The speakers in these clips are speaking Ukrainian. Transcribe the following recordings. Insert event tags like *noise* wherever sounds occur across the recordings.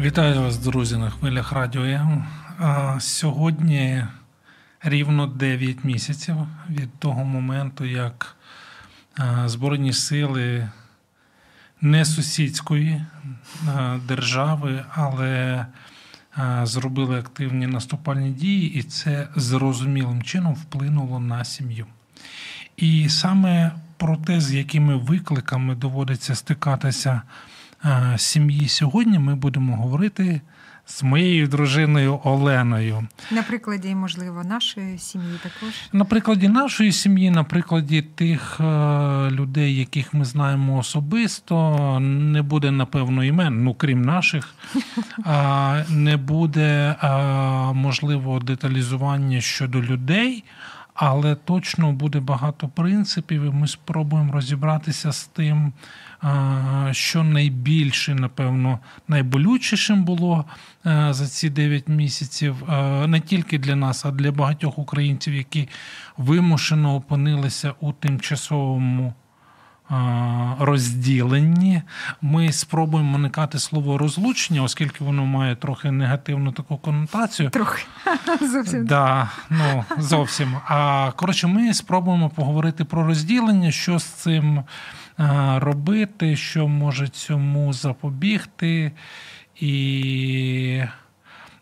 Вітаю вас, друзі, на хвилях радіо. Сьогодні рівно 9 місяців від того моменту, як Збройні сили не сусідської держави, але зробили активні наступальні дії, і це зрозумілим чином вплинуло на сім'ю. І саме про те, з якими викликами доводиться стикатися сім'ї сьогодні, ми будемо говорити з моєю дружиною Оленою. На прикладі, можливо, нашої сім'ї також. На прикладі нашої сім'ї, на прикладі тих людей, яких ми знаємо особисто, не буде, напевно, імен, ну крім наших, *laughs* не буде можливо деталізування щодо людей але точно буде багато принципів, і ми спробуємо розібратися з тим, що найбільше, напевно, найболючішим було за ці 9 місяців, не тільки для нас, а для багатьох українців, які вимушено опинилися у тимчасовому розділенні. Ми спробуємо уникати слово розлучення, оскільки воно має трохи негативну таку конотацію. Трохи *laughs* зовсім. Да, ну, зовсім. А коротше, ми спробуємо поговорити про розділення, що з цим робити, що може цьому запобігти. І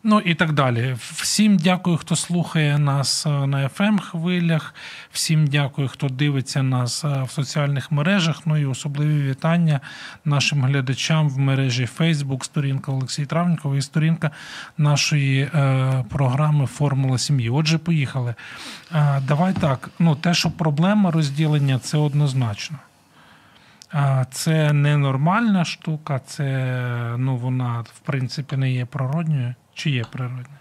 Ну і так далі. Всім дякую, хто слухає нас е, на fm хвилях. Всім дякую, хто дивиться нас е, в соціальних мережах. Ну і особливі вітання нашим глядачам в мережі Facebook, сторінка Олексій Травнікова і сторінка нашої е, програми Формула сім'ї. Отже, поїхали. Е, давай так. Ну, те, що проблема розділення, це однозначно. Це ненормальна штука, це ну, вона в принципі не є природньою. Чи є природне?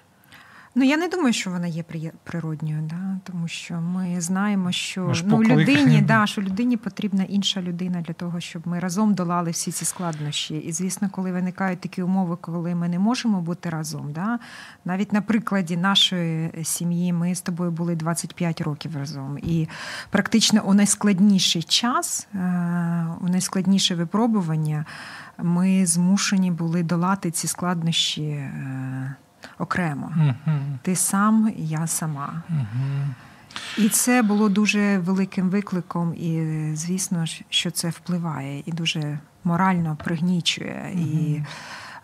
Ну я не думаю, що вона є природньою, да? тому що ми знаємо, що ну, людині да, що людині потрібна інша людина для того, щоб ми разом долали всі ці складнощі. І звісно, коли виникають такі умови, коли ми не можемо бути разом, да? навіть на прикладі нашої сім'ї ми з тобою були 25 років разом, і практично у найскладніший час, е, у найскладніше випробування ми змушені були долати ці складнощі е, окремо. uh Ти сам, я сама. uh І це було дуже великим викликом, і звісно, що це впливає і дуже морально пригнічує. І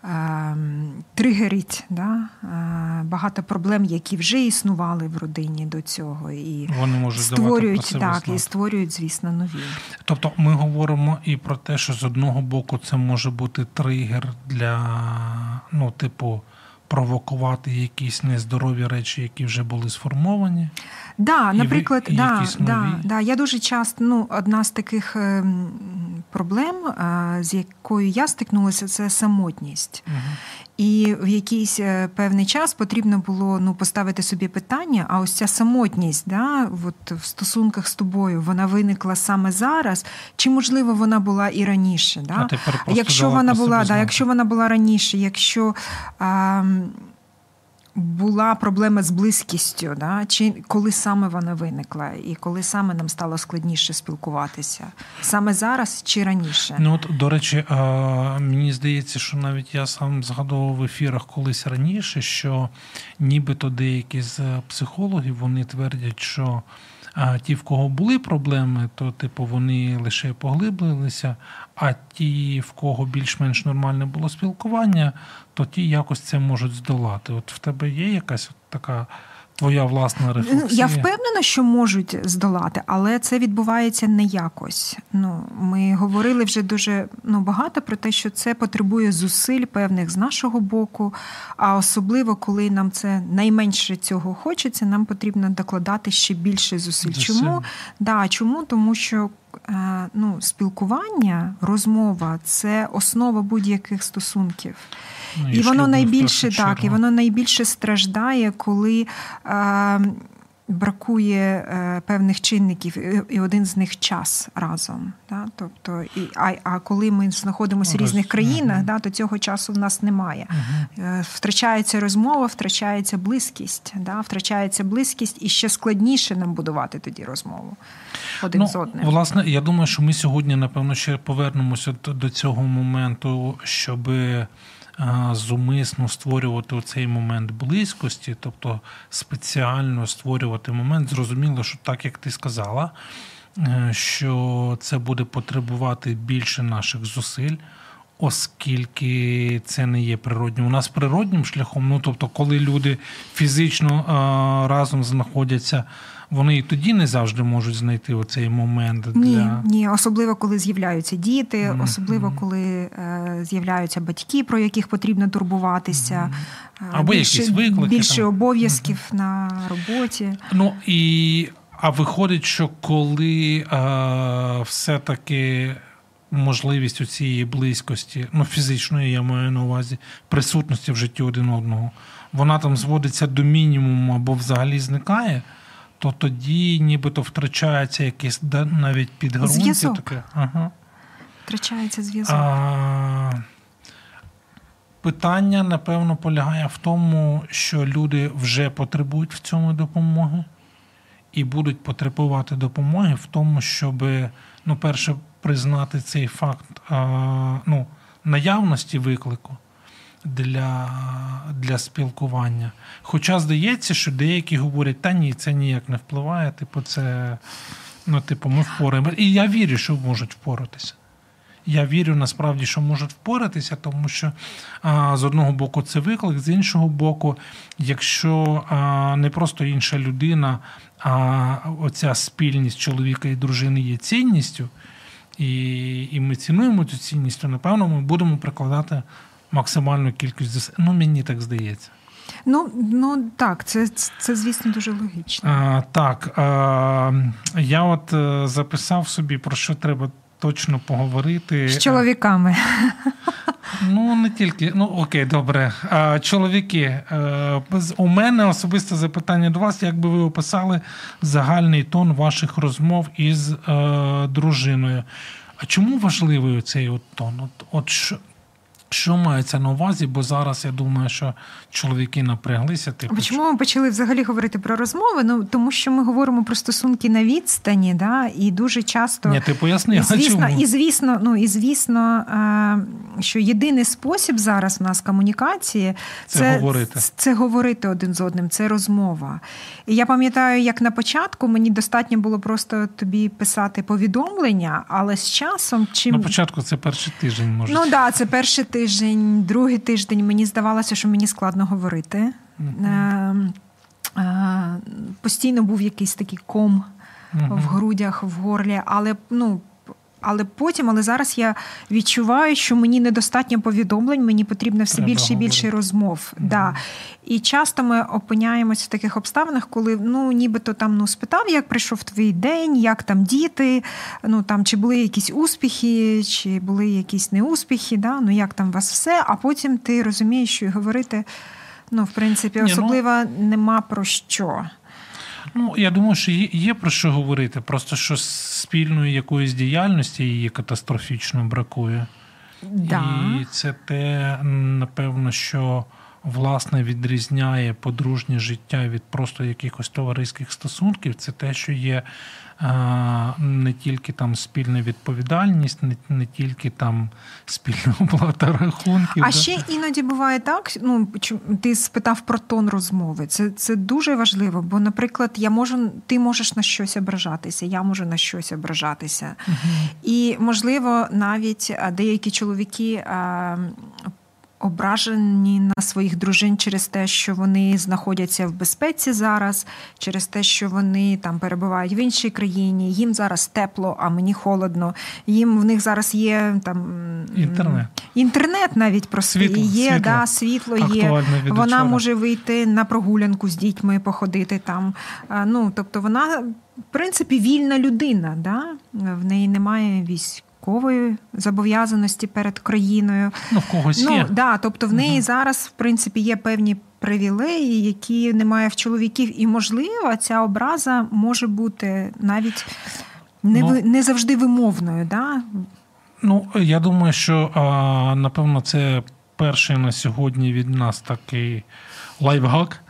Ем, тригерить да, е, багато проблем, які вже існували в родині до цього, і вони можуть створюють так і створюють, звісно, нові. Тобто, ми говоримо і про те, що з одного боку це може бути тригер для ну, типу провокувати якісь нездорові речі, які вже були сформовані. Да, наприклад, і да, да, да, я дуже часто ну, одна з таких ем, проблем, з якою я стикнулася, це самотність. Угу. І в якийсь е, певний час потрібно було ну, поставити собі питання: а ось ця самотність, да, от в стосунках з тобою, вона виникла саме зараз, чи можливо вона була і раніше? Да? А якщо вона була, да, якщо вона була раніше, якщо. А, була проблема з близькістю, да? чи коли саме вона виникла, і коли саме нам стало складніше спілкуватися? Саме зараз чи раніше? Ну от до речі, мені здається, що навіть я сам згадував в ефірах колись раніше, що нібито деякі з психологів вони твердять, що. А ті, в кого були проблеми, то типу вони лише поглиблилися. А ті, в кого більш-менш нормальне було спілкування, то ті якось це можуть здолати. От в тебе є якась от така твоя власна ну, рефлексія? Я впевнена, що можуть здолати, але це відбувається не якось. Ну, Ми говорили вже дуже ну, багато про те, що це потребує зусиль певних з нашого боку. А особливо, коли нам це найменше цього хочеться, нам потрібно докладати ще більше зусиль. зусиль. Чому? Да, Чому? Тому що ну, спілкування, розмова це основа будь-яких стосунків. Ну, і, і воно найбільше так, і воно найбільше страждає, коли. Е, бракує е, певних чинників, і один з них час разом. Да? Тобто, і, А а коли ми знаходимося в різних країнах, да, то цього часу в нас немає. Uh-huh. Втрачається розмова, втрачається близькість, да? втрачається близькість, і ще складніше нам будувати тоді розмову один ну, з одним. Власне, я думаю, що ми сьогодні, напевно, ще повернемося до цього моменту, щоби зумисно створювати цей момент близькості, тобто спеціально створювати момент, зрозуміло, що так як ти сказала, е, що це буде потребувати більше наших зусиль. Оскільки це не є природнім. У нас природнім шляхом, ну тобто, коли люди фізично а, разом знаходяться вони і тоді не завжди можуть знайти оцей момент. для... Ні, ні, особливо коли з'являються діти, mm-hmm. особливо коли е, з'являються батьки, про яких потрібно турбуватися, mm-hmm. або більше, якісь виклики більше там. обов'язків mm-hmm. на роботі. Ну і а виходить, що коли е, все-таки. Можливість у цієї близькості, ну фізичної, я маю на увазі, присутності в житті один одного, вона там зводиться до мінімуму або взагалі зникає то тоді нібито втрачається якесь навіть підґрунтя. Таке. Ага. Втрачається зв'язок. А, Питання, напевно, полягає в тому, що люди вже потребують в цьому допомоги і будуть потребувати допомоги в тому, щоб, ну, перше, признати цей факт ну, наявності виклику для для спілкування. Хоча здається, що деякі говорять, та ні, це ніяк не впливає, типу, це ну, типу, ми впораємо. І я вірю, що можуть впоратися. Я вірю насправді, що можуть впоратися, тому що а, з одного боку це виклик, з іншого боку, якщо а, не просто інша людина, а оця спільність чоловіка і дружини є цінністю, і і ми цінуємо цю цінність, то напевно ми будемо прикладати максимальну кількість зусиль. Ну, мені так здається. Ну ну так, це, це звісно, дуже логічно. А, Так. А, Я от е, записав собі, про що треба точно поговорити. З чоловіками. Ну, не тільки. Ну, окей, добре. А, Чоловіки, е, у мене особисте запитання до вас, як би ви описали загальний тон ваших розмов із е, дружиною. А чому важливий цей от тон? От, от що мається на увазі? Бо зараз я думаю, що чоловіки напряглися. Типу... Чому ми почали взагалі говорити про розмови? Ну тому що ми говоримо про стосунки на відстані, да, і дуже часто Ні, ти поясни, і звісно, чому? і звісно, ну і звісно, що єдиний спосіб зараз в нас комунікації це, це говорити. Це говорити один з одним, це розмова. І я пам'ятаю, як на початку мені достатньо було просто тобі писати повідомлення, але з часом чим на початку це перший тиждень може. Ну так, да, це перший тиждень тиждень, другий тиждень мені здавалося, що мені складно говорити. Mm-hmm. Постійно був якийсь такий ком mm-hmm. в грудях, в горлі, але ну. Але потім, але зараз я відчуваю, що мені недостатньо повідомлень, мені потрібно все більше і більше розмов. Mm-hmm. Да. І часто ми опиняємося в таких обставинах, коли ну нібито там ну спитав, як прийшов твій день, як там діти, ну там чи були якісь успіхи, чи були якісь неуспіхи, да? ну як там у вас все, а потім ти розумієш, що і говорити, ну, в принципі, особливо Ні, ну... нема про що. Ну, я думаю, що є, є про що говорити. Просто що спільної якоїсь діяльності її катастрофічно бракує. Да. І це те, напевно, що власне відрізняє подружнє життя від просто якихось товариських стосунків. Це те, що є не тільки там спільна відповідальність, не, не тільки там спільна *laughs* оплата рахунків. А да? ще іноді буває так. Ну ти спитав про тон розмови. Це це дуже важливо. Бо, наприклад, я можу, ти можеш на щось ображатися, я можу на щось ображатися. Угу. І можливо, навіть деякі чоловіки ображені на своїх дружин через те, що вони знаходяться в безпеці зараз, через те, що вони там перебувають в іншій країні, їм зараз тепло, а мені холодно. Їм в них зараз є там інтернет. Інтернет навіть просто світло, є, світло. Да, світло є. Вона може вийти на прогулянку з дітьми, походити там. Ну тобто, вона в принципі вільна людина. Да? В неї немає військ військової зобов'язаності перед країною. Ну, в когось ну, є. Да, Тобто в неї угу. зараз, в принципі, є певні привілеї, які немає в чоловіків. І, можливо, ця образа може бути навіть не ну, не завжди вимовною. Да? Ну, я думаю, що напевно це перший на сьогодні від нас такий лайфхак.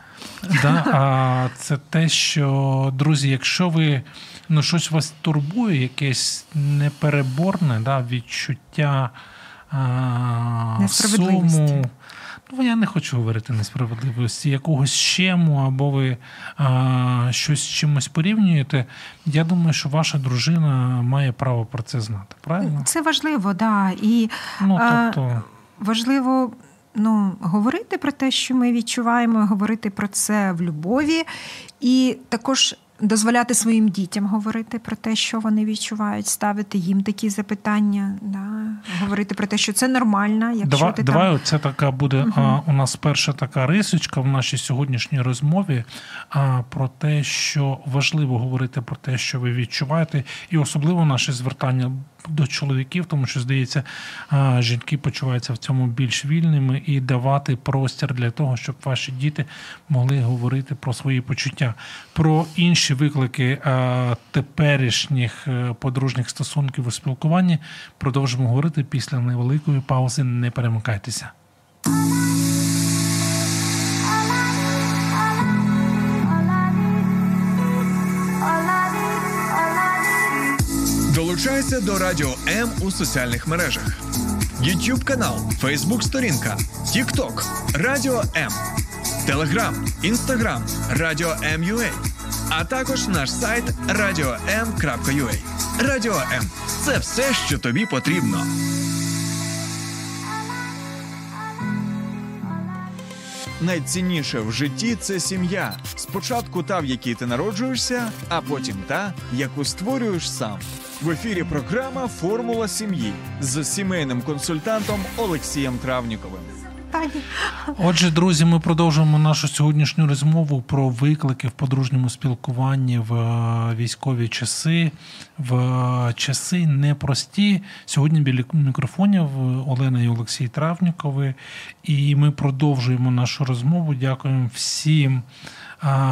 Да? А Це те, що, друзі, якщо ви ну, щось вас турбує, якесь непереборне да, відчуття а, суму. Ну, я не хочу говорити несправедливості, якогось щему, або ви а, щось з чимось порівнюєте. Я думаю, що ваша дружина має право про це знати. Правильно? Це важливо, да. І ну, тобто... важливо ну, говорити про те, що ми відчуваємо, говорити про це в любові, і також дозволяти своїм дітям говорити про те, що вони відчувають, ставити їм такі запитання, да, говорити про те, що це нормально. Якщо давай, ти давай там... це така буде угу. а, у нас перша така рисочка в нашій сьогоднішній розмові а, про те, що важливо говорити про те, що ви відчуваєте, і особливо наше звертання до чоловіків, тому що здається, жінки почуваються в цьому більш вільними і давати простір для того, щоб ваші діти могли говорити про свої почуття, про інші виклики теперішніх е, подружніх стосунків у спілкуванні. Продовжимо говорити після невеликої паузи. Не перемикайтеся. Долучайся до Радіо М у соціальних мережах: YouTube канал, Facebook сторінка, TikTok, Радіо М, Телеграм, Інстаграм, Радіо М.Ю.А. а також наш сайт radio.m.ua. Радіо М це все, що тобі потрібно. Найцінніше в житті це сім'я. Спочатку та, в якій ти народжуєшся, а потім та, яку створюєш сам. В ефірі програма Формула сім'ї з сімейним консультантом Олексієм Травніковим. Отже, друзі, ми продовжуємо нашу сьогоднішню розмову про виклики в подружньому спілкуванні в е, військові часи, в е, часи непрості. Сьогодні біля мікрофонів Олена і Олексій Травнікови. І ми продовжуємо нашу розмову. Дякуємо всім,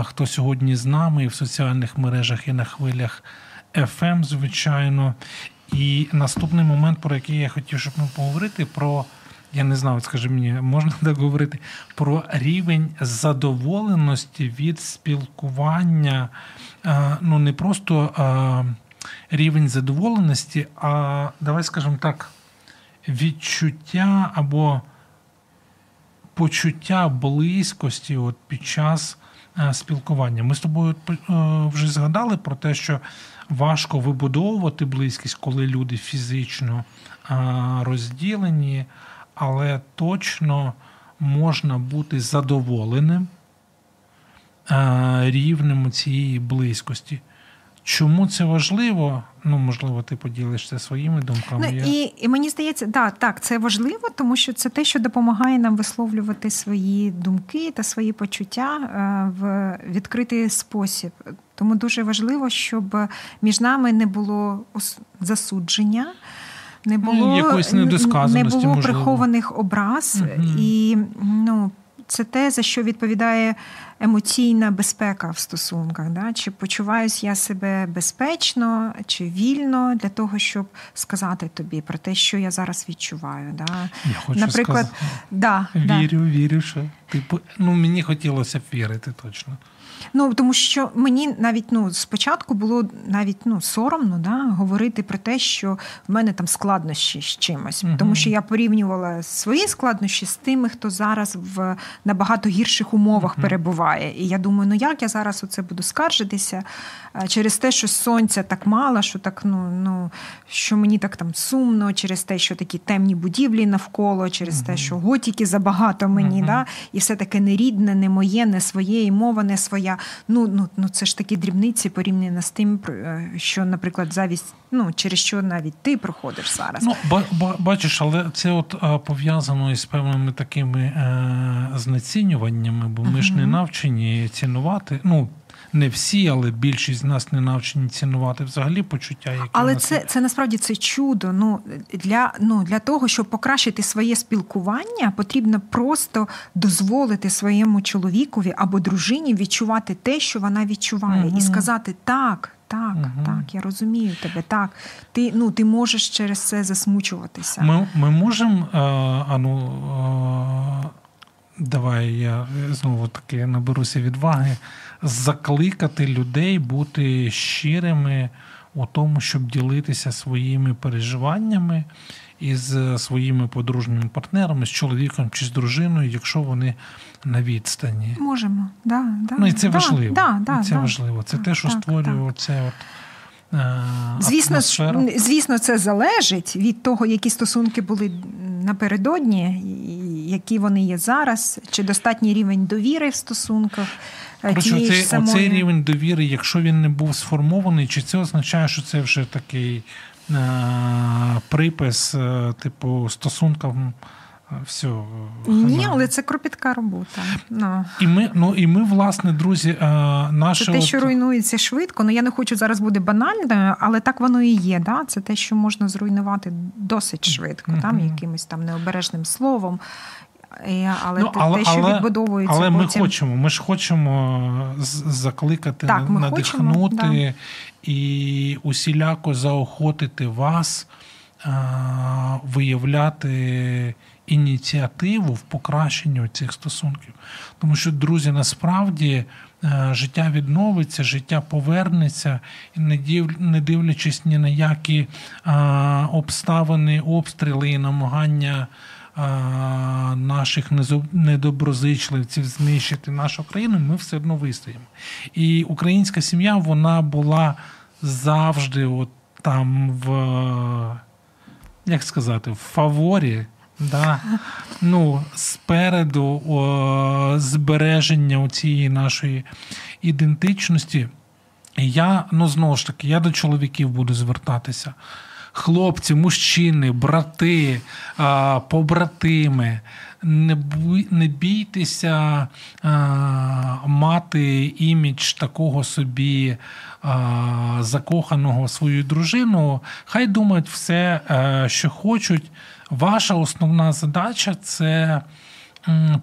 хто сьогодні з нами і в соціальних мережах і на хвилях. FM, звичайно. І наступний момент, про який я хотів, щоб ми поговорити, про я не знаю, скажи мені, можна так говорити про рівень задоволеності від спілкування, ну не просто рівень задоволеності, а давай скажемо так, відчуття або почуття близькості от під час спілкування. Ми з тобою вже згадали про те, що важко вибудовувати близькість, коли люди фізично розділені, але точно можна бути задоволеним рівнем цієї близькості. Чому це важливо? Ну, можливо, ти поділишся своїми думками. Ну, і і мені здається, да, так, це важливо, тому що це те, що допомагає нам висловлювати свої думки та свої почуття в відкритий спосіб. Тому дуже важливо, щоб між нами не було засудження. Не ну, було якоїсь не було можливо. прихованих образ, угу. і ну це те, за що відповідає емоційна безпека в стосунках. Да? Чи почуваюся я себе безпечно чи вільно для того, щоб сказати тобі про те, що я зараз відчуваю. Да? Я хочу Наприклад, да, вірю, да. вірю, що типу, ну мені хотілося б вірити точно. Ну тому що мені навіть ну спочатку було навіть ну соромно да, говорити про те, що в мене там складнощі з чимось, угу. тому що я порівнювала свої складнощі з тими, хто зараз в набагато гірших умовах угу. перебуває. І я думаю, ну як я зараз оце буду скаржитися через те, що сонця так мало, що так ну ну що мені так там сумно, через те, що такі темні будівлі навколо, через угу. те, що готіки забагато мені, да, і все таке не рідне, не моє, не своє, і мова не своя. Ну ну ну це ж такі дрібниці порівняно з тим, е, що, наприклад, завість, ну через що навіть ти проходиш зараз. Ну ба, ба, бачиш, але це от а, пов'язано із певними такими е, знецінюваннями, бо ми uh ж не навчені цінувати. Ну не всі, але більшість з нас не навчені цінувати взагалі почуття. які Але це це насправді це чудо. Ну для ну для того, щоб покращити своє спілкування, потрібно просто дозволити своєму чоловікові або дружині відчувати те, що вона відчуває, угу. і сказати так. Так, угу. так, я розумію тебе. Так, ти ну ти можеш через це засмучуватися. Ми ми можемо а, а ну, а, давай я знову таки наберуся відваги закликати людей бути щирими у тому, щоб ділитися своїми переживаннями із своїми подружніми партнерами, з чоловіком чи з дружиною, якщо вони на відстані. Можемо, да, да. Ну і це да, важливо. Да, да, це важливо. Це те, що так, створює так. це от. Е, звісно, звісно, це залежить від того, які стосунки були напередодні, які вони є зараз, чи достатній рівень довіри в стосунках. Короче, оцей, самої... оцей рівень довіри, якщо він не був сформований, чи це означає, що це вже такий е, припис, е, типу, стосункам все. Ні, але це кропітка робота. No. Ну. І ми, ну і ми, власне, друзі, наше Це те, що руйнується швидко. Ну я не хочу зараз бути банальною, але так воно і є. Да? Це те, що можна зруйнувати досить швидко, mm-hmm. там якимось там необережним словом. Але ну, але, те, що але, відбудовується. Але потім... ми хочемо. Ми ж хочемо закликати, так, ми надихнути хочемо, да. і усіляко заохотити вас виявляти ініціативу в покращенні цих стосунків. Тому що, друзі, насправді е, життя відновиться, життя повернеться, не дивлячись ні на які обставини, обстріли і намагання. Наших недоброзичливців знищити нашу країну, ми все одно вистоїмо. І українська сім'я вона була завжди от там в як сказати, в фаворі Да. Ну, Спереду о, збереження цієї нашої ідентичності. Я, ну знову ж таки, я до чоловіків буду звертатися. Хлопці, мужчини, брати, побратими, не не бійтеся мати імідж такого собі закоханого свою дружину. Хай думають все, е, що хочуть. Ваша основна задача це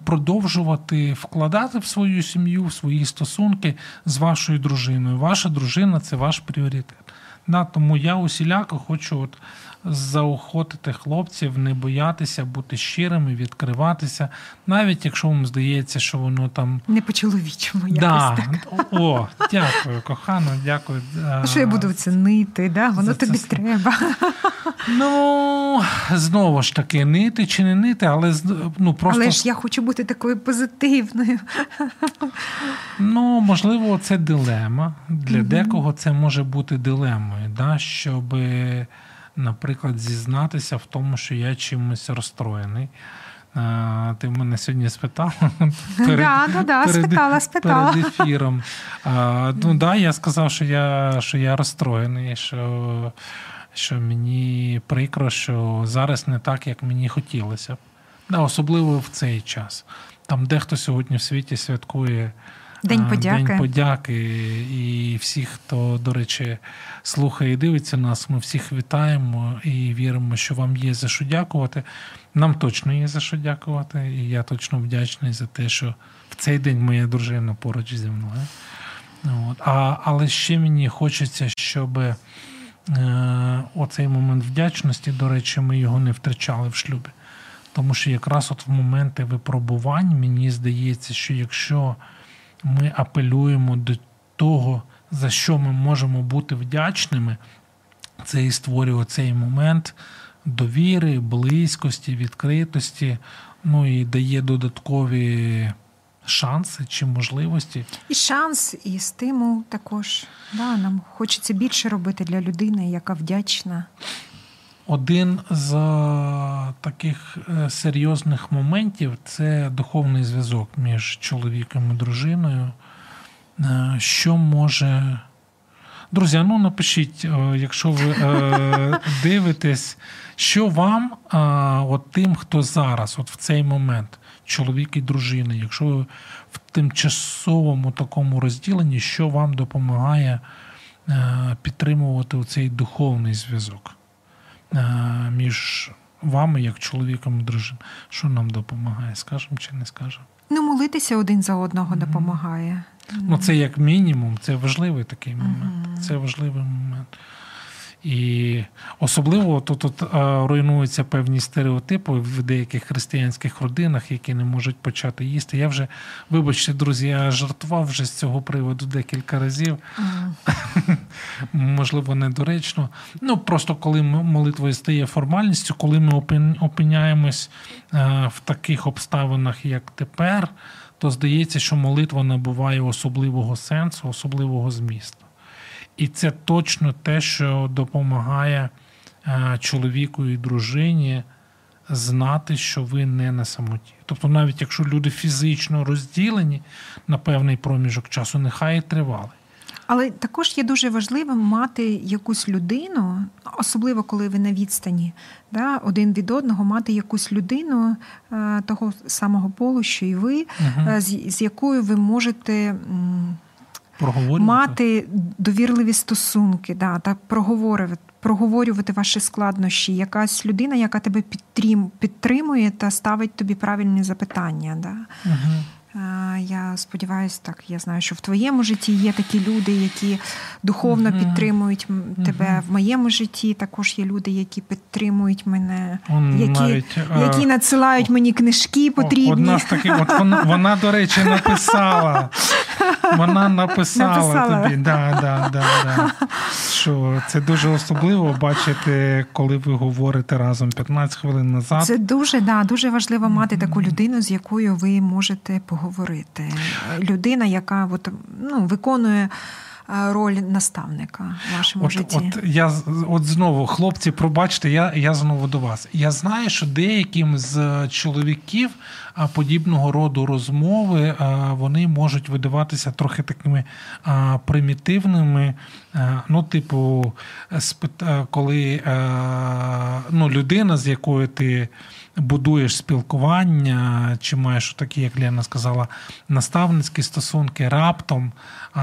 продовжувати вкладати в свою сім'ю, в свої стосунки з вашою дружиною. Ваша дружина це ваш пріоритет. Да, Тому я усіляко хочу от заохотити хлопців, не боятися бути щирими, відкриватися, навіть якщо вам здається, що воно там не по чоловічому. Да. так. О, дякую, кохано, дякую. А Що я буду цінити, да? воно тобі це... треба. Ну знову ж таки, нити чи не нити, але ну просто але ж я хочу бути такою позитивною. Ну можливо, це дилема. Для mm декого це може бути дилемою, да, щоб наприклад, зізнатися в тому, що я чимось розстроєний. Ти мене сьогодні спитала *laughs* перед, да, да, да, перед, спитала, спитала. перед ефіром. А, ну да, я сказав, що я що я розстроєний, що що мені прикро, що зараз не так, як мені хотілося. Да, Особливо в цей час. Там дехто сьогодні в світі святкує День подяки. День подяки. І всіх, хто, до речі, слухає і дивиться нас, ми всіх вітаємо і віримо, що вам є за що дякувати. Нам точно є за що дякувати, і я точно вдячний за те, що в цей день моя дружина поруч зі мною. От. А, Але ще мені хочеться, щоб е, оцей момент вдячності, до речі, ми його не втрачали в шлюбі. Тому що якраз от в моменти випробувань мені здається, що якщо ми апелюємо до того, за що ми можемо бути вдячними, це і створює цей момент довіри, близькості, відкритості, ну і дає додаткові шанси чи можливості. І шанс, і стимул також. Да, Нам хочеться більше робити для людини, яка вдячна. Один з таких е, серйозних моментів це духовний зв'язок між чоловіком і дружиною. Е, що може. Друзі, ну напишіть, е, якщо ви *laughs* дивитесь, що вам, от тим, хто зараз, от в цей момент, чоловік і дружина, якщо ви в тимчасовому такому розділенні, що вам допомагає підтримувати цей духовний зв'язок? Е, між вами, як чоловіком і дружиною. Що нам допомагає? Скажемо чи не скажемо? Ну, молитися один за одного mm-hmm. допомагає. Ну, це як мінімум, це важливий такий момент. Mm-hmm. Це важливий момент. І особливо тут, тут руйнуються певні стереотипи в деяких християнських родинах, які не можуть почати їсти. Я вже, вибачте, друзі, я жартував вже з цього приводу декілька разів. Mm. *laughs* Можливо, недоречно. Ну, просто коли молитва стає формальністю, коли ми опиняємось в таких обставинах, як тепер, то здається, що молитва набуває особливого сенсу, особливого змісту. І це точно те, що допомагає е, чоловіку і дружині знати, що ви не на самоті. Тобто, навіть якщо люди фізично розділені на певний проміжок часу, нехай і тривали. Але також є дуже важливим мати якусь людину, особливо коли ви на відстані, да, один від одного, мати якусь людину е, того самого полу, що і ви, угу. з, з якою ви можете мати довірливі стосунки, да, та проговорювати. Проговорювати ваші складнощі, якась людина, яка тебе підтримує та ставить тобі правильні запитання. Да? Угу. Я сподіваюся, так я знаю, що в твоєму житті є такі люди, які духовно uh-huh. підтримують тебе. Uh-huh. В моєму житті також є люди, які підтримують мене, Он які навіть, які надсилають мені книжки потрібні. Одна з таких, от вона, вона, до речі, написала. Вона написала, написала. тобі. Да, да, да, да. Що це дуже особливо бачити, коли ви говорите разом 15 хвилин назад. Це дуже да, дуже важливо мати таку людину, з якою ви можете поговорити поговорити. Людина, яка от, ну, виконує. Е, роль наставника в вашому от, житті. От я от знову, хлопці, пробачте, я я знову до вас. Я знаю, що деяким з чоловіків подібного роду розмови вони можуть видаватися трохи такими примітивними. Ну, типу, коли ну, людина, з якою ти будуєш спілкування, чи маєш такі, як Лена сказала, наставницькі стосунки, раптом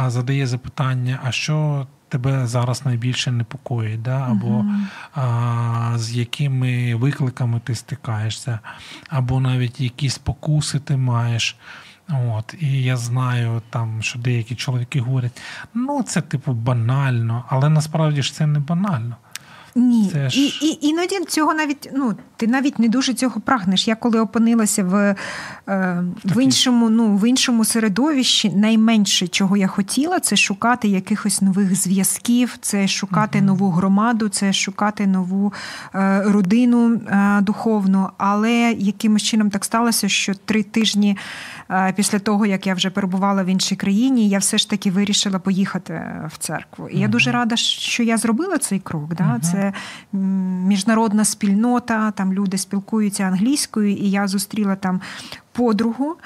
задає запитання, а що тебе зараз найбільше непокоїть, да? або uh-huh. а, з якими викликами ти стикаєшся, або навіть які спокуси ти маєш. От, І я знаю, там, що деякі чоловіки говорять, ну це типу банально, але насправді ж це не банально. Ні, Це ж... і, і іноді цього навіть ну ти навіть не дуже цього прагнеш. Я коли опинилася в е, в іншому, ну в іншому середовищі, найменше чого я хотіла, це шукати якихось нових зв'язків, це шукати uh нову громаду, це шукати нову е, родину е, духовну. Але якимось чином так сталося, що три тижні після того, як я вже перебувала в іншій країні, я все ж таки вирішила поїхати в церкву. І я дуже рада, що я зробила цей крок. Да? Це міжнародна спільнота, там люди спілкуються англійською, і я зустріла там. Подругу,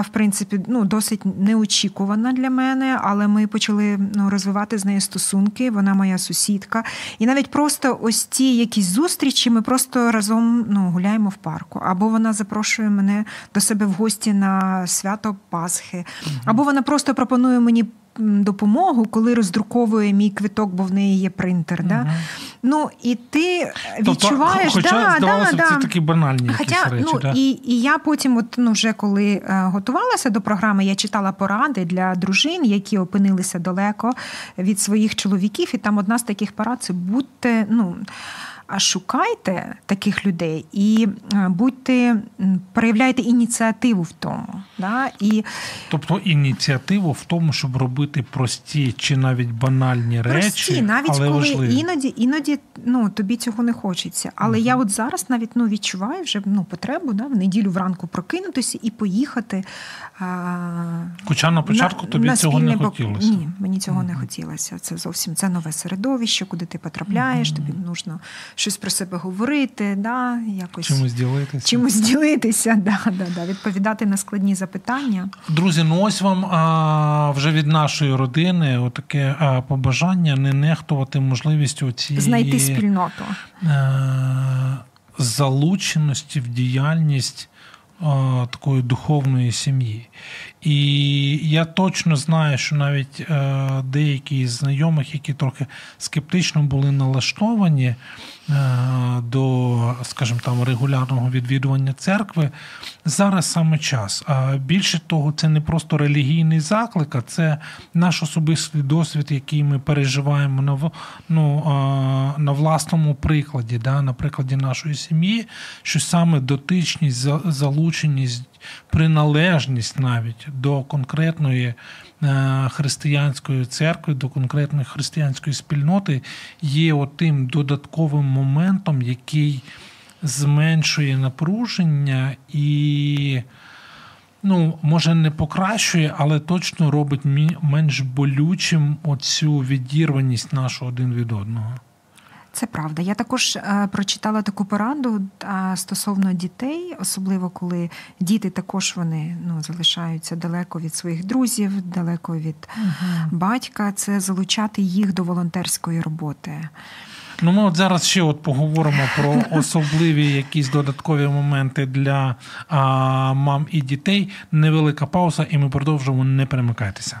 в принципі, ну досить неочікувана для мене, але ми почали ну, розвивати з нею стосунки. Вона моя сусідка. І навіть просто ось ці якісь зустрічі ми просто разом ну, гуляємо в парку. Або вона запрошує мене до себе в гості на свято Пасхи, або вона просто пропонує мені допомогу, коли роздруковує мій квиток, бо в неї є принтер. Угу. Да? Ну і ти тобто, хоча, да, здавалося, да, це такі банальні Хоча, якісь речі. Ну, да? І і я потім, от ну вже коли е, готувалася до програми, я читала поради для дружин, які опинилися далеко від своїх чоловіків. І там одна з таких порад це будьте, ну. Шукайте таких людей і будьте проявляйте ініціативу в тому. Да? І... Тобто ініціативу в тому, щоб робити прості чи навіть банальні прості, речі, навіть але коли важливі. іноді іноді ну тобі цього не хочеться. Але угу. я от зараз навіть ну відчуваю вже ну потребу да, в неділю вранку прокинутися і поїхати. А, Хоча на початку на, тобі на цього не хотілося. Ні, мені цього угу. не хотілося. Це зовсім це нове середовище, куди ти потрапляєш. Угу. Тобі потрібно щось про себе говорити, да, якось чимось ділитися. Чимось ділитися, *laughs* да, да, да, відповідати на складні запитання. Друзі, ну ось вам а, вже від нашої родини отаке а, побажання не нехтувати можливістю цієї знайти спільноту а, е, залученості в діяльність. Такої духовної сім'ї. І я точно знаю, що навіть е, деякі з знайомих, які трохи скептично були налаштовані, Е, до, скажімо там, регулярного відвідування церкви, зараз саме час. А більше того, це не просто релігійний заклик, а це наш особистий досвід, який ми переживаємо на ну, на власному прикладі, да, на прикладі нашої сім'ї, що саме дотичність, залученість, приналежність навіть до конкретної. Е, християнської церкви, до конкретної християнської спільноти є тим додатковим моментом, який зменшує напруження і, ну, може, не покращує, але точно робить менш болючим оцю відірваність нашу один від одного. Це правда. Я також е, прочитала таку пораду е, стосовно дітей, особливо коли діти також вони ну, залишаються далеко від своїх друзів, далеко від uh батька. Це залучати їх до волонтерської роботи. Ну, ми от зараз ще от поговоримо про *laughs* особливі якісь додаткові моменти для а, мам і дітей. Невелика пауза, і ми продовжимо. Не перемикайтеся.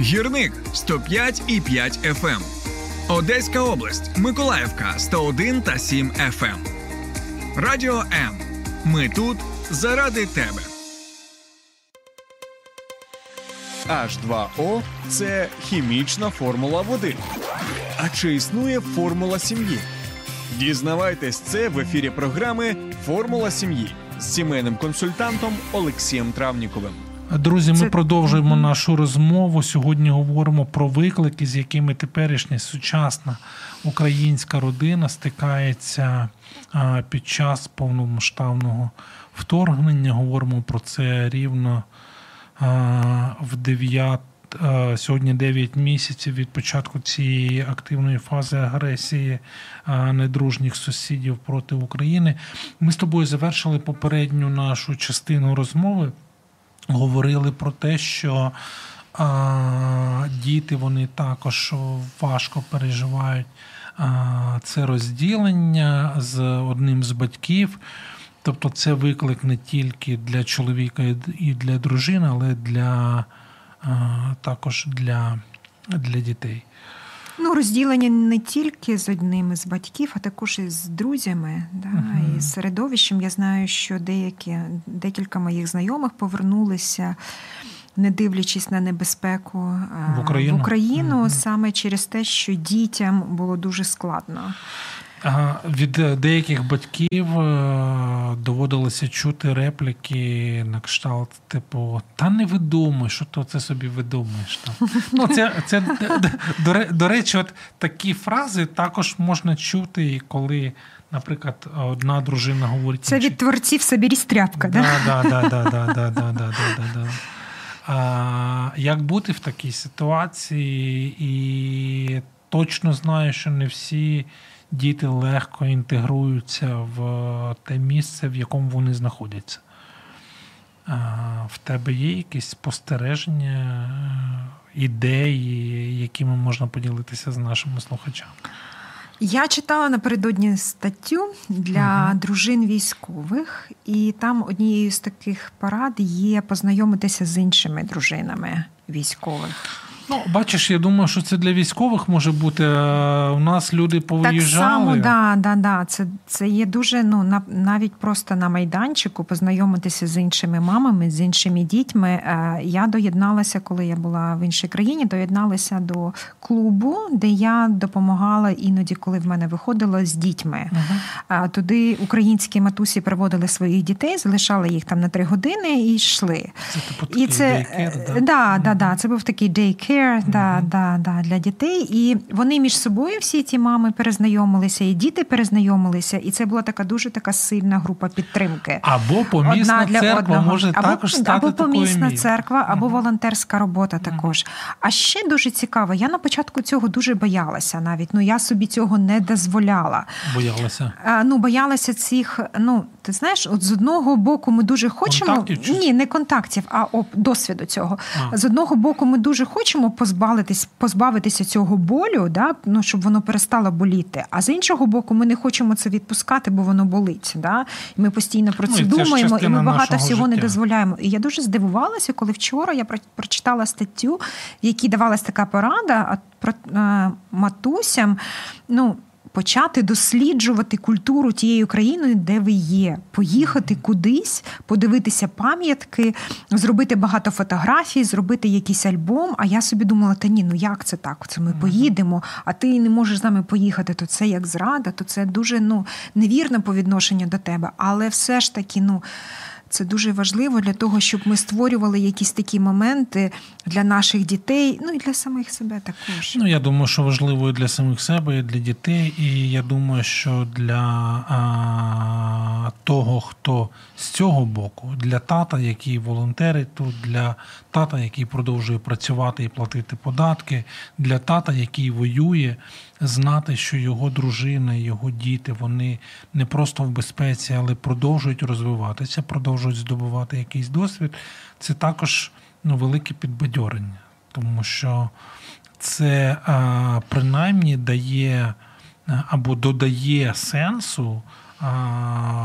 Гірник 105 і 5 FM. Ем. Одеська область, Миколаївка 101 та 7 FM. Ем. Радіо М. Ми тут заради тебе. H2O – це хімічна формула води. А чи існує формула сім'ї? Дізнавайтесь це в ефірі програми Формула сім'ї з сімейним консультантом Олексієм Травніковим. Друзі, ми Це... продовжуємо нашу розмову. Сьогодні говоримо про виклики, з якими теперішня сучасна українська родина стикається під час повномасштабного вторгнення. Говоримо про це рівно в 9 Сьогодні 9 місяців від початку цієї активної фази агресії недружніх сусідів проти України. Ми з тобою завершили попередню нашу частину розмови говорили про те, що а, діти вони також важко переживають а, це розділення з одним з батьків. Тобто це виклик не тільки для чоловіка і для дружини, але для, також для, для дітей. Ну, розділення не тільки з одним із батьків, а також і з друзями, да, uh-huh. і з середовищем. Я знаю, що деякі декілька моїх знайомих повернулися. Не дивлячись на небезпеку в Україну, в Україну mm-hmm. саме через те, що дітям було дуже складно. Від деяких батьків е, доводилося чути репліки на кшталт, типу, та не видумуй, що то це собі видумуєш. Там. *laughs* Ну, це, це, До до речі, от такі фрази також можна чути, коли, наприклад, одна дружина говорить. Це від творців собі рістряпка, да? Да, да, да, да, да, да, да, да, да. А, Як бути в такій ситуації, і точно знаю, що не всі діти легко інтегруються в те місце, в якому вони знаходяться. В тебе є якісь спостереження, ідеї, якими можна поділитися з нашими слухачами? Я читала напередодні статтю для uh дружин військових, і там однією з таких порад є познайомитися з іншими дружинами військових. Ну, бачиш, я думаю, що це для військових може бути. Е, у нас люди повиїжджали. Так само, да, да, да. Це це є дуже ну на навіть просто на майданчику познайомитися з іншими мамами, з іншими дітьми. Е, я доєдналася, коли я була в іншій країні, доєдналася до клубу, де я допомагала іноді, коли в мене виходило з дітьми. Uh-huh. Туди українські матусі приводили своїх дітей, залишали їх там на три години і йшли. Це типу і це daycare, да? Да, да, да, це був такий дейкер care да, да, да, для дітей. І вони між собою всі ті мами перезнайомилися, і діти перезнайомилися. І це була така дуже така сильна група підтримки. Або помісна Одна церква одного. може або, також стати або помісна такою церква, або uh волонтерська робота також. А ще дуже цікаво, я на початку цього дуже боялася навіть. Ну я собі цього не дозволяла. Боялася. А, ну, боялася цих. Ну, ти знаєш, от з одного боку ми дуже хочемо. Ні, не контактів, а об досвіду цього. А. З одного боку, ми дуже хочемо позбавитись, позбавитися цього болю, да, ну, щоб воно перестало боліти. А з іншого боку, ми не хочемо це відпускати, бо воно болить. Да? І Ми постійно про це ну, і думаємо, і ми багато всього життя. не дозволяємо. І я дуже здивувалася, коли вчора я прочитала статтю, в якій давалась така порада про матусям. ну, почати досліджувати культуру тієї країни, де ви є, поїхати кудись, подивитися пам'ятки, зробити багато фотографій, зробити якийсь альбом. А я собі думала, та ні, ну як це так? Це ми поїдемо, а ти не можеш з нами поїхати. То це як зрада, то це дуже ну невірне по відношенню до тебе. Але все ж таки, ну. Це дуже важливо для того, щоб ми створювали якісь такі моменти для наших дітей, ну і для самих себе також. Ну я думаю, що важливо і для самих себе, і для дітей. І я думаю, що для а, того, хто з цього боку, для тата, який волонтерить тут, для тата, який продовжує працювати і платити податки, для тата, який воює знати, що його дружина, його діти вони не просто в безпеці, але продовжують розвиватися, продовжують здобувати якийсь досвід. Це також ну, велике підбадьорення, тому що це принаймні дає або додає сенсу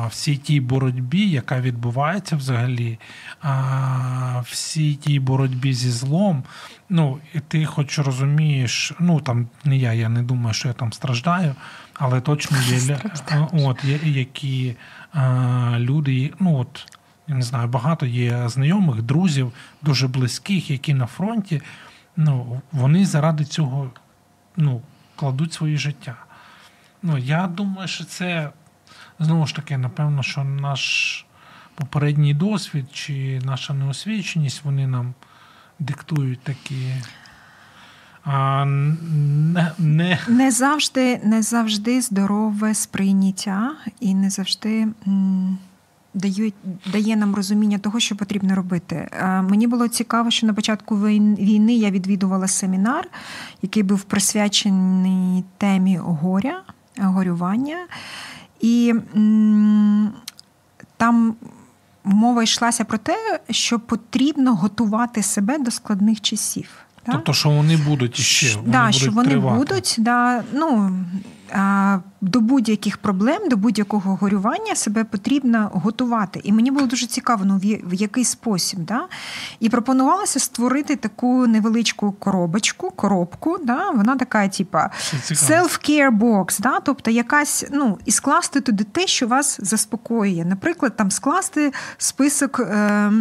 всій тій боротьбі, яка відбувається взагалі, всій тій боротьбі зі злом. Ну, і ти хоч розумієш, ну там не я, я не думаю, що я там страждаю, але точно є от, є які люди, ну от. Я не знаю, багато є знайомих, друзів, дуже близьких, які на фронті. Ну, Вони заради цього ну, кладуть своє життя. Ну, Я думаю, що це Знову ж таки, напевно, що наш попередній досвід чи наша неосвіченість вони нам диктують такі. А, не, не... не завжди не завжди здорове сприйняття і не завжди м, дає, нам розуміння того, що потрібно робити. А, мені було цікаво, що на початку війни я відвідувала семінар, який був присвячений темі горя, горювання. І там мова йшлася про те, що потрібно готувати себе до складних часів. Тобто, що вони будуть. Вони да, будуть що вони тривати. будуть, да, ну, до будь-яких проблем, до будь-якого горювання себе потрібно готувати. І мені було дуже цікаво, ну в який спосіб. Да? І пропонувалося створити таку невеличку коробочку, коробку. Да? Вона така, типа self-care box, да? тобто якась, ну, і скласти туди те, що вас заспокоює. Наприклад, там скласти список. Е,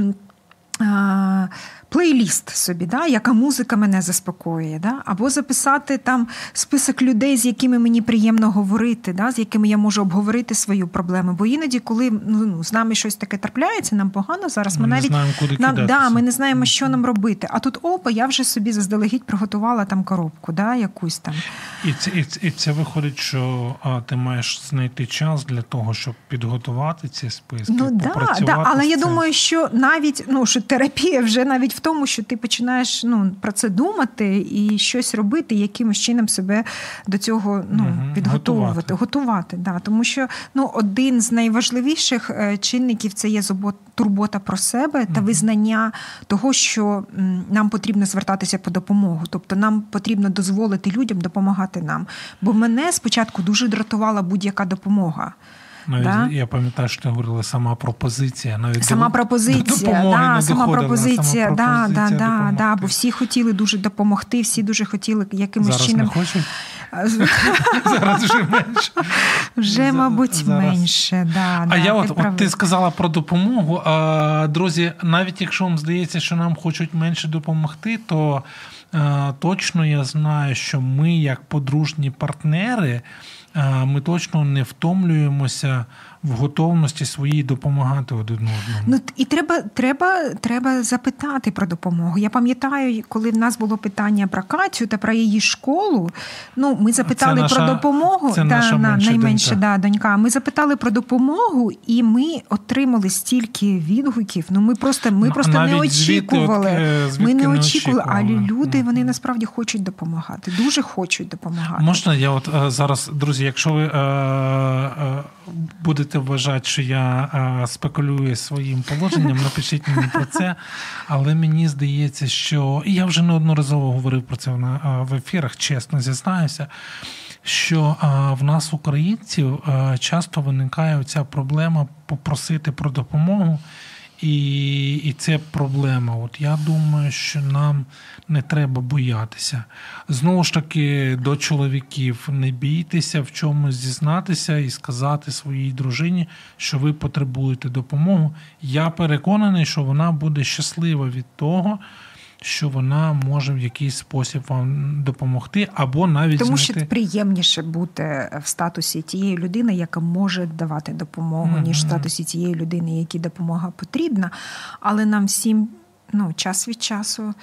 е, плейліст собі, да, яка музика мене заспокоює, да, або записати там список людей, з якими мені приємно говорити, да, з якими я можу обговорити свою проблему. Бо іноді, коли ну, ну з нами щось таке трапляється, нам погано зараз. Ми, ми навіть не знаємо, куди нам, да, ми не знаємо, що нам робити. А тут опа, я вже собі заздалегідь приготувала там коробку, да, якусь там. І це і, і це виходить, що а, ти маєш знайти час для того, щоб підготувати ці списки. Ну да, да, але я думаю, що навіть ну що терапія вже навіть в тому, що ти починаєш ну, про це думати і щось робити, якимось чином себе до цього ну, угу. підготовувати, готувати. готувати. Да. Тому що ну, один з найважливіших е, чинників це є турбота про себе та визнання того, що нам потрібно звертатися по допомогу. Тобто нам потрібно дозволити людям допомагати нам. Бо мене спочатку дуже дратувала будь-яка допомога. Навіть да? я пам'ятаю, що ти говорила сама пропозиція. Навіть сама пропозиція, до да, сама пропозиція, сама да, да, да, да, бо всі хотіли дуже допомогти, всі дуже хотіли якимось Зараз чином. Не хочуть? *laughs* Зараз вже менше. Вже, мабуть, Зараз. менше. Да, А я от, от ти сказала про допомогу. А, Друзі, навіть якщо вам здається, що нам хочуть менше допомогти, то а, точно я знаю, що ми, як подружні партнери, ми точно не втомлюємося в готовності своїй допомагати один одному. Ну і треба треба, треба запитати про допомогу. Я пам'ятаю, коли в нас було питання про Катю та про її школу. Ну, ми запитали наша, про допомогу. Це та, наша на, найменша донька. Да, донька. Ми запитали про допомогу, і ми отримали стільки відгуків. Ну ми просто ми ну, просто не очікували. Звідти, звідки ми не очікували, але люди вони насправді хочуть допомагати. Дуже хочуть допомагати. Можна я от е, зараз, друзі, якщо ви е, е, будете вважати, що я е, спекулюю своїм положенням, напишіть мені про це. Але мені здається, що і я вже неодноразово говорив про це в ефірах, чесно зізнаюся. Що в нас, українців, часто виникає ця проблема попросити про допомогу, і і це проблема. От Я думаю, що нам не треба боятися. Знову ж таки, до чоловіків не бійтеся в чомусь зізнатися і сказати своїй дружині, що ви потребуєте допомоги. Я переконаний, що вона буде щаслива від того що вона може в якийсь спосіб вам допомогти, або навіть тому, знайти... що приємніше бути в статусі тієї людини, яка може давати допомогу, mm-hmm. ніж в статусі тієї людини, якій допомога потрібна. Але нам всім ну, час від часу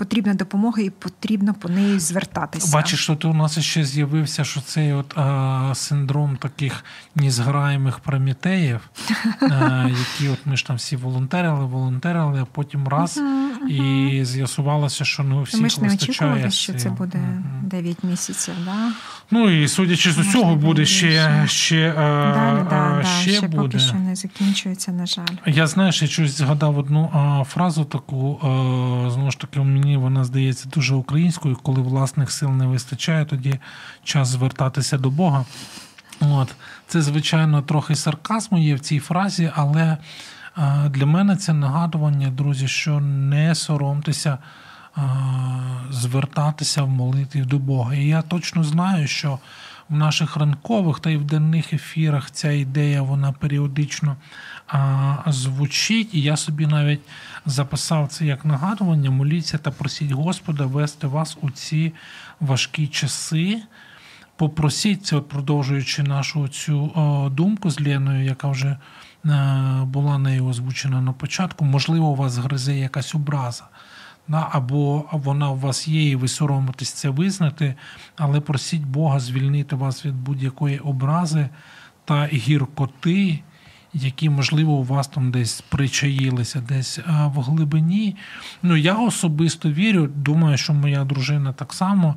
потрібна допомога і потрібно по неї звертатися. Бачиш, що у нас ще з'явився, що цей от а, синдром таких незграємих промітеїв, а, *laughs* які от ми ж там всі волонтерили, волонтерили, а потім раз uh-huh, uh-huh. і з'ясувалося, що ну всіх Ми ж не вистачає. очікували, що це буде uh-huh. 9 місяців. Да? Ну і судячи з усього, буде ще ще, Далі, да, ще, ще буде. поки що не закінчується, на жаль. Я знаєш, я щось згадав одну а, фразу таку, знову ж таки, мені вона здається дуже українською, коли власних сил не вистачає, тоді час звертатися до Бога. От. Це, звичайно, трохи сарказму є в цій фразі, але для мене це нагадування, друзі, що не соромтеся звертатися в молитві до Бога. І я точно знаю, що в наших ранкових та й в денних ефірах ця ідея вона періодично а, звучить. І я собі навіть записав це як нагадування: моліться та просіть Господа вести вас у ці важкі часи. Попросіть це, продовжуючи нашу цю думку з Леною, яка вже е, була нею озвучена на початку. Можливо, у вас гризе якась образа або вона у вас є, і ви соромитесь це визнати, але просіть Бога звільнити вас від будь-якої образи та гіркоти, які, можливо, у вас там десь причаїлися, десь в глибині. Ну, я особисто вірю, думаю, що моя дружина так само.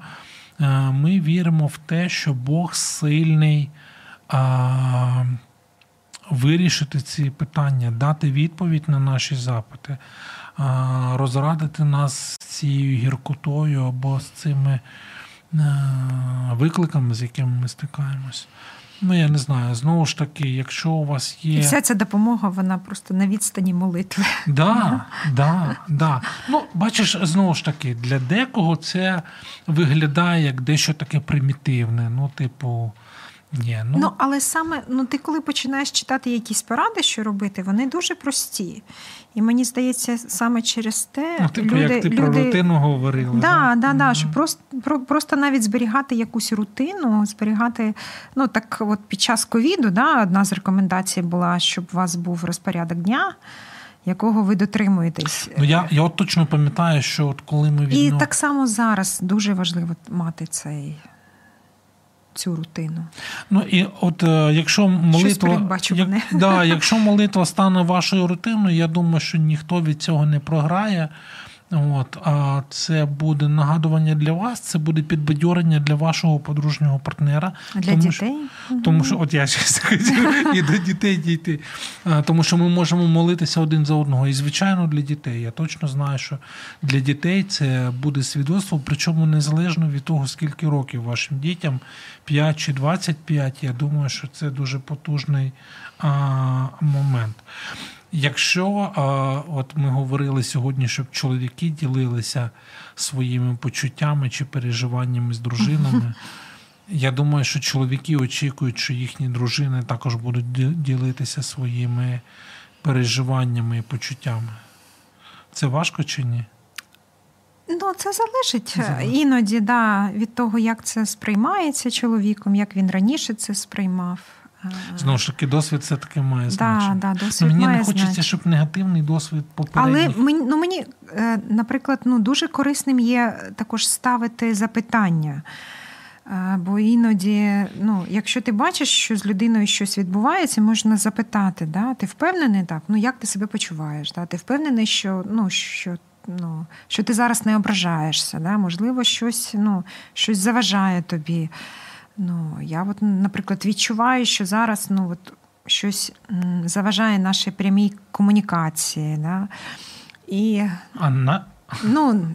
Ми віримо в те, що Бог сильний. Вирішити ці питання, дати відповідь на наші запити розрадити нас з цією гіркотою або з цими е, викликами, з якими ми стикаємось. Ну, я не знаю, знову ж таки, якщо у вас є. І вся ця допомога, вона просто на відстані молитви. Да, да, да. Ну, бачиш, знову ж таки, для декого це виглядає як дещо таке примітивне. Ну, типу, ні, ну... ну, але саме ну, ти коли починаєш читати якісь поради, що робити, вони дуже прості. І мені здається, саме через те, ну, типу, люди, як ти люди... про рутину говорила. Да, да, да, mm що просто про, просто навіть зберігати якусь рутину, зберігати, ну так, от під час ковіду, да, одна з рекомендацій була, щоб у вас був розпорядок дня. Якого ви дотримуєтесь? Ну я я от точно пам'ятаю, що от коли ми відно... і так само зараз дуже важливо мати цей цю рутину. Ну і от е, якщо молитва як, да, якщо молитва стане вашою рутиною, я думаю, що ніхто від цього не програє. От, А це буде нагадування для вас, це буде підбадьорення для вашого подружнього партнера. Для тому, дітей? Що, тому що, от я ще хотів і до дітей дійти. Тому що ми можемо молитися один за одного. І, звичайно, для дітей. Я точно знаю, що для дітей це буде свідоцтво, причому незалежно від того, скільки років вашим дітям, 5 чи 25, я думаю, що це дуже потужний а, момент. Якщо от ми говорили сьогодні, щоб чоловіки ділилися своїми почуттями чи переживаннями з дружинами, *laughs* я думаю, що чоловіки очікують, що їхні дружини також будуть ділитися своїми переживаннями і почуттями. Це важко чи ні? Ну, це залежить іноді да, від того, як це сприймається чоловіком, як він раніше це сприймав. Знову ж таки, досвід все таки має значення. Да, да, досвід мені має не хочеться, значення. щоб негативний досвід попередніх... Але мені, ну, мені, е, наприклад, ну, дуже корисним є також ставити запитання. Е, бо іноді, ну, якщо ти бачиш, що з людиною щось відбувається, можна запитати, да? ти впевнений так? Ну, як ти себе почуваєш? Да? Ти впевнений, що ну, що, ну, що ти зараз не ображаєшся? Да? Можливо, щось, ну, щось заважає тобі. Ну, Я, от, наприклад, відчуваю, що зараз ну, от, щось заважає нашій прямій комунікації. Да? І, Анна? Ну,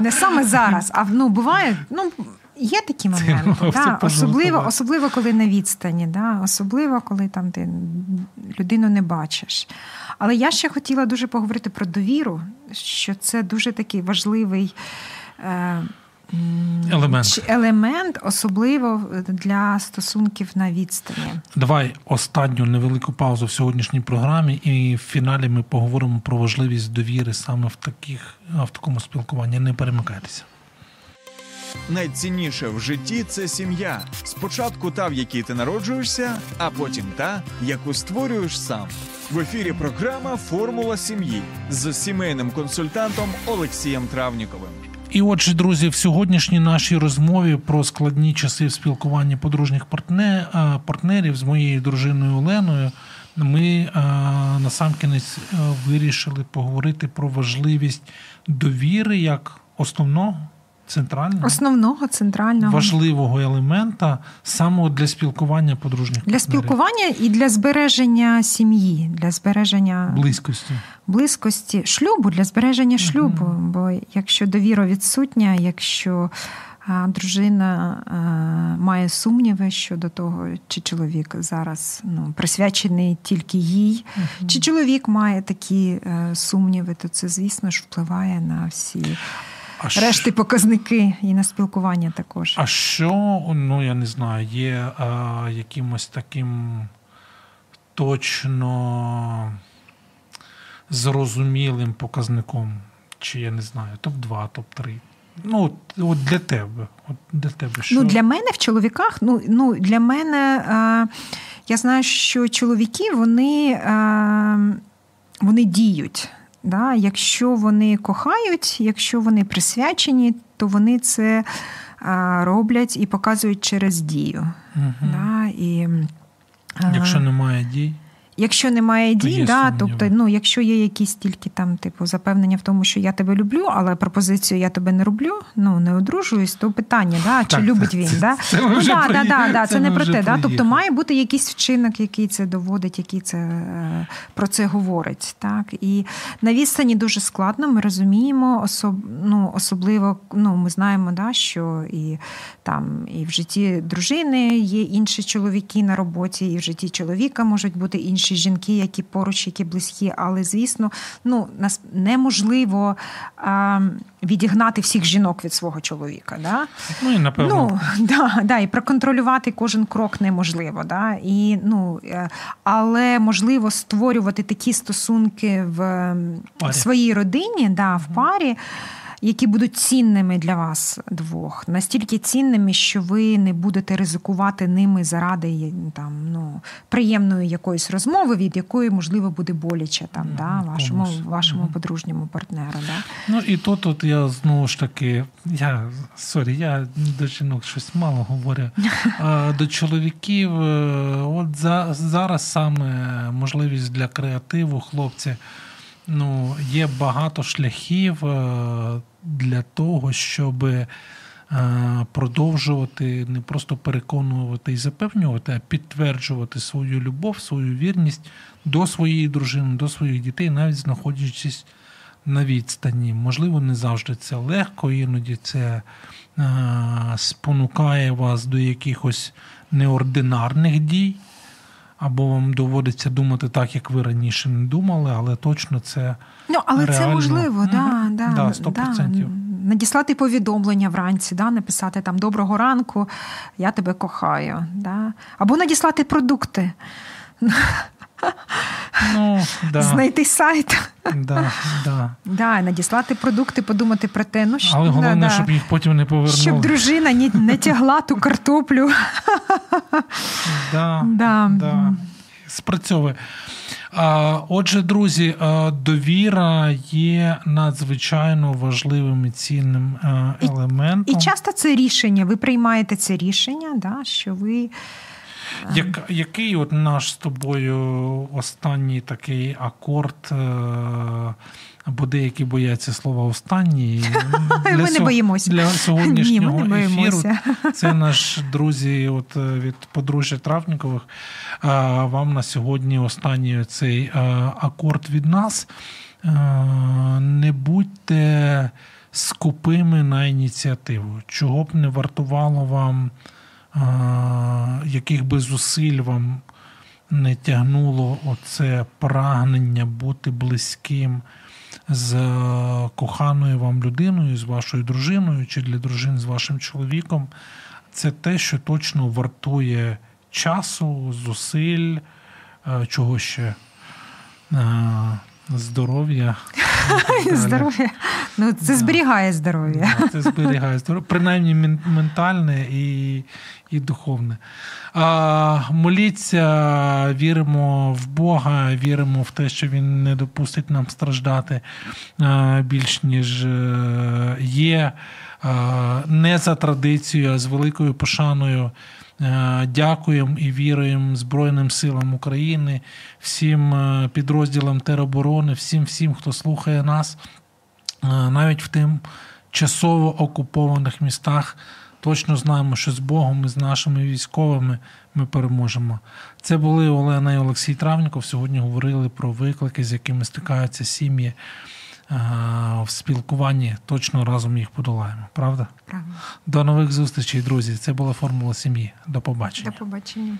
не саме зараз, а ну, буває, ну, є такі моменти. Да? Особливо, особливо, коли на відстані, да? особливо, коли там ти людину не бачиш. Але я ще хотіла дуже поговорити про довіру, що це дуже такий важливий. Е, елемент, елемент, особливо для стосунків на відстані. Давай останню невелику паузу в сьогоднішній програмі, і в фіналі ми поговоримо про важливість довіри саме в таких в такому спілкуванні. Не перемикайтеся. Найцінніше в житті це сім'я. Спочатку та, в якій ти народжуєшся, а потім та, яку створюєш сам. В ефірі програма Формула сім'ї з сімейним консультантом Олексієм Травніковим. І, отже, друзі, в сьогоднішній нашій розмові про складні часи в спілкуванні подружніх партнерів з моєю дружиною Оленою. Ми насамкінець вирішили поговорити про важливість довіри як основного центрального основного центрального важливого елемента саме для спілкування подружніх для партнерів. спілкування і для збереження сім'ї, для збереження близькості, близькості шлюбу, для збереження шлюбу. uh Бо якщо довіра відсутня, якщо дружина має сумніви щодо того, чи чоловік зараз ну, присвячений тільки їй, uh чи чоловік має такі е, сумніви, то це, звісно ж, впливає на всі. А решти показники і на спілкування також. А що, ну я не знаю, є а, якимось таким точно зрозумілим показником, чи я не знаю, топ-2, топ-3. Ну, от, от для тебе. От для тебе що? Ну, Для мене в чоловіках, ну, ну для мене а, я знаю, що чоловіки вони, а, вони діють. Да? Якщо вони кохають, якщо вони присвячені, то вони це роблять і показують через дію. Угу. Да? І, Якщо немає дій. Якщо немає дій, да, тобто, ну, якщо є якісь тільки там, типу, запевнення в тому, що я тебе люблю, але пропозицію я тебе не роблю, ну не одружуюсь, то питання, да, чи так, любить він. Це, да? це, ну, да, да, да, да, це, це не про те. Да? Тобто має бути якийсь вчинок, який це доводить, який це е, про це говорить. Так? І на відстані дуже складно, ми розуміємо, особ, ну, особливо ну, ми знаємо, да, що і там і в житті дружини є інші чоловіки на роботі, і в житті чоловіка можуть бути інші інші жінки, які поруч, які близькі, але звісно, ну нас неможливо а, відігнати всіх жінок від свого чоловіка. Да? Ну і напевно. Ну, *laughs* да, да, і проконтролювати кожен крок неможливо. Да? І, ну, е, Але можливо створювати такі стосунки в парі. своїй родині, да, в парі які будуть цінними для вас двох, настільки цінними, що ви не будете ризикувати ними заради там ну приємної якоїсь розмови, від якої можливо буде боляче там, mm, да, вашому вашому подружньому партнеру. Да? Ну і тут от я знову ж таки, я sorry, я до жінок щось мало говорю. *laughs* а, До чоловіків, е, от за зараз саме можливість для креативу, хлопці. Ну, є багато шляхів е, для того, щоб е, продовжувати не просто переконувати і запевнювати, а підтверджувати свою любов, свою вірність до своєї дружини, до своїх дітей, навіть знаходячись на відстані. Можливо, не завжди це легко, іноді це е, спонукає вас до якихось неординарних дій або вам доводиться думати так, як ви раніше не думали, але точно це. Ну, але реально. це можливо, mm-hmm. да, да, да, 100%. Да. Надіслати повідомлення вранці, да, написати там Доброго ранку, я тебе кохаю. Да. Або надіслати продукти. Ну, да. Знайти сайт. Да, да. Да, Надіслати продукти, подумати про те, ну що Але головне, да, щоб їх потім не повернули. Щоб дружина не, не тягла ту картоплю. Да, да. Да. Спрацьовує. Отже, друзі, довіра є надзвичайно важливим і цінним елементом. І, і часто це рішення. Ви приймаєте це рішення, да, що ви. Як, Який от наш з тобою останній такий акорд? Е, або деякі бояться слова останній. *laughs* Для ми не боїмося. Для сьогоднішнього Ні, ми не ефіру це наш друзі от е, від подружжя Травнікових. Вам на сьогодні останній цей е, акорд від нас. Не будьте скупими на ініціативу. Чого б не вартувало вам яких би зусиль вам не тягнуло оце прагнення бути близьким з коханою вам людиною, з вашою дружиною чи для дружин з вашим чоловіком, це те, що точно вартує часу, зусиль, е, чого ще здоров'я. *laughs* Здоров'я. Ну, Це да. зберігає здоров'я. Да, це зберігає здоров'я, принаймні ментальне і і духовне. А, Моліться, віримо в Бога, віримо в те, що Він не допустить нам страждати а, більш ніж е, є. А, не за традицією, а з великою пошаною. Е, дякуємо і віруємо Збройним силам України, всім е, підрозділам тероборони, всім, всім, хто слухає нас, е, навіть в тим часово окупованих містах. Точно знаємо, що з Богом і з нашими військовими ми переможемо. Це були Олена і Олексій Травніков. Сьогодні говорили про виклики, з якими стикаються сім'ї в спілкуванні точно разом їх подолаємо. Правда? Правда. До нових зустрічей, друзі. Це була формула сім'ї. До побачення. До побачення.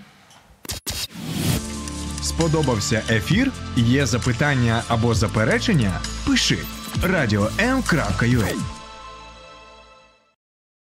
Сподобався ефір? Є запитання або заперечення? Пиши радіом.ua